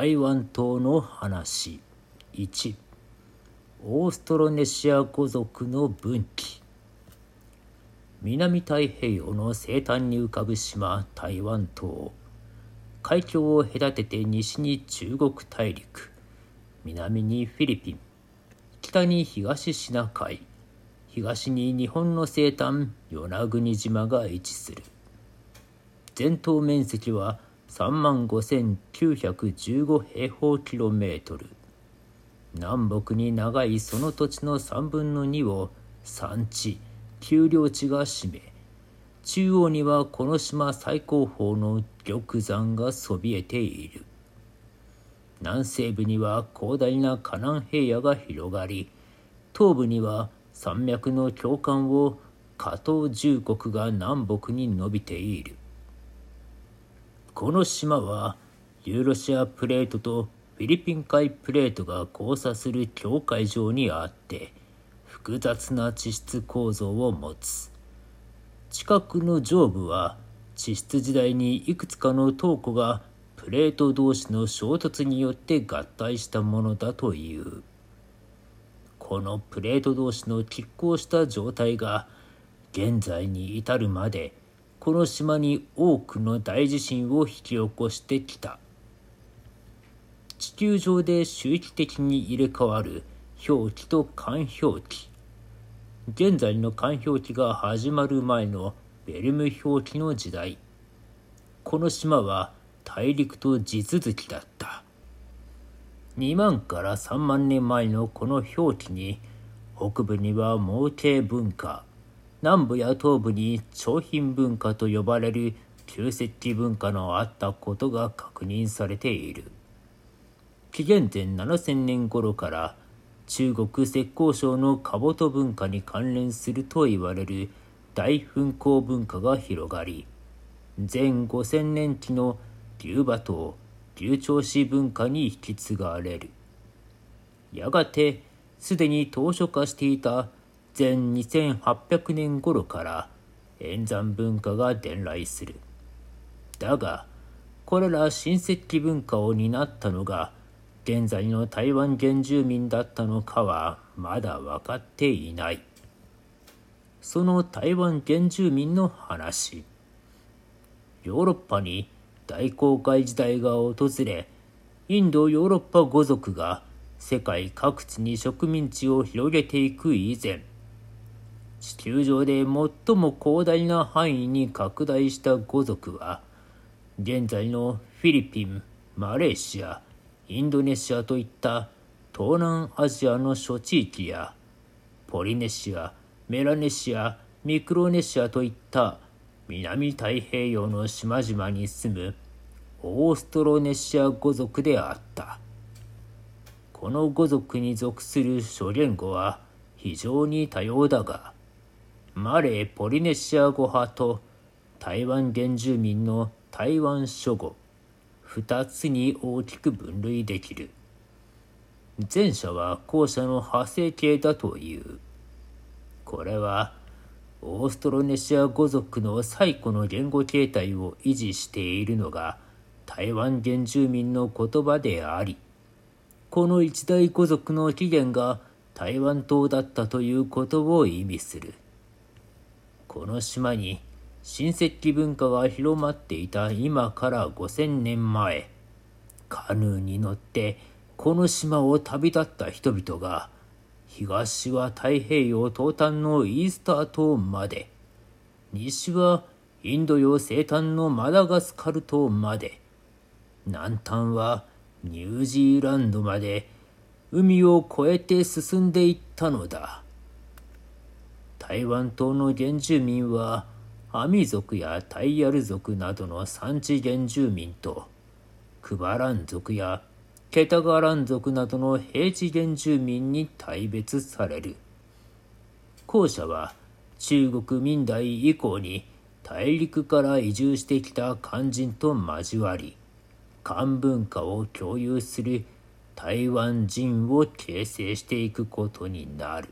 台湾島の話。1オーストロネシア語族の分岐。南太平洋の西端に浮かぶ島台湾島。海峡を隔てて西に中国大陸。南にフィリピン。北に東シナ海。東に日本の西端与那国島が位置する。全島面積は3万5915平方キロメートル。南北に長いその土地の3分の2を山地丘陵地が占め中央にはこの島最高峰の玉山がそびえている。南西部には広大な河南平野が広がり東部には山脈の境間を加東重国が南北に伸びている。この島はユーロシアプレートとフィリピン海プレートが交差する境界上にあって複雑な地質構造を持つ。近くの上部は地質時代にいくつかの塔庫がプレート同士の衝突によって合体したものだという。このプレート同士の拮抗した状態が現在に至るまでこの島に多くの大地震を引き起こしてきた。地球上で周期的に入れ替わる氷期と寒氷期。現在の寒氷期が始まる前のベルム氷期の時代。この島は大陸と地続きだった。2万から3万年前のこの氷期に北部には毛形文化。南部や東部に商品文化と呼ばれる旧石器文化のあったことが確認されている。紀元前7000年頃から中国浙江省のカボト文化に関連すると言われる大噴興文化が広がり前5000年期の龍馬島流暢市文化に引き継がれる。やがてすでに当初化していた前2800年頃から演算文化が伝来する。だが、これら新石器文化を担ったのが現在の台湾原住民だったのかはまだ分かっていない。その台湾原住民の話。ヨーロッパに大航海時代が訪れ、インドヨーロッパ語族が世界各地に植民地を広げていく以前、地球上で最も広大な範囲に拡大した語族は、現在のフィリピン、マレーシア、インドネシアといった東南アジアの諸地域や、ポリネシア、メラネシア、ミクロネシアといった南太平洋の島々に住むオーストロネシア語族であった。この語族に属する諸言語は非常に多様だが、マレー・ポリネシア語派と台湾原住民の台湾諸語。2つに大きく分類できる。前者は後者の派生形だという。これはオーストロネシア語族の最古の言語形態を維持しているのが台湾原住民の言葉でありこの一大語族の起源が台湾島だったということを意味する。この島に新石器文化が広まっていた今から5000年前カヌーに乗ってこの島を旅立った人々が東は太平洋東端のイースター島まで西はインド洋西端のマダガスカル島まで南端はニュージーランドまで海を越えて進んでいったのだ。台湾島の原住民はアミ族やタイヤル族などの産地原住民とクバラン族やケタガラン族などの平地原住民に大別される後者は中国明代以降に大陸から移住してきた漢人と交わり漢文化を共有する台湾人を形成していくことになる。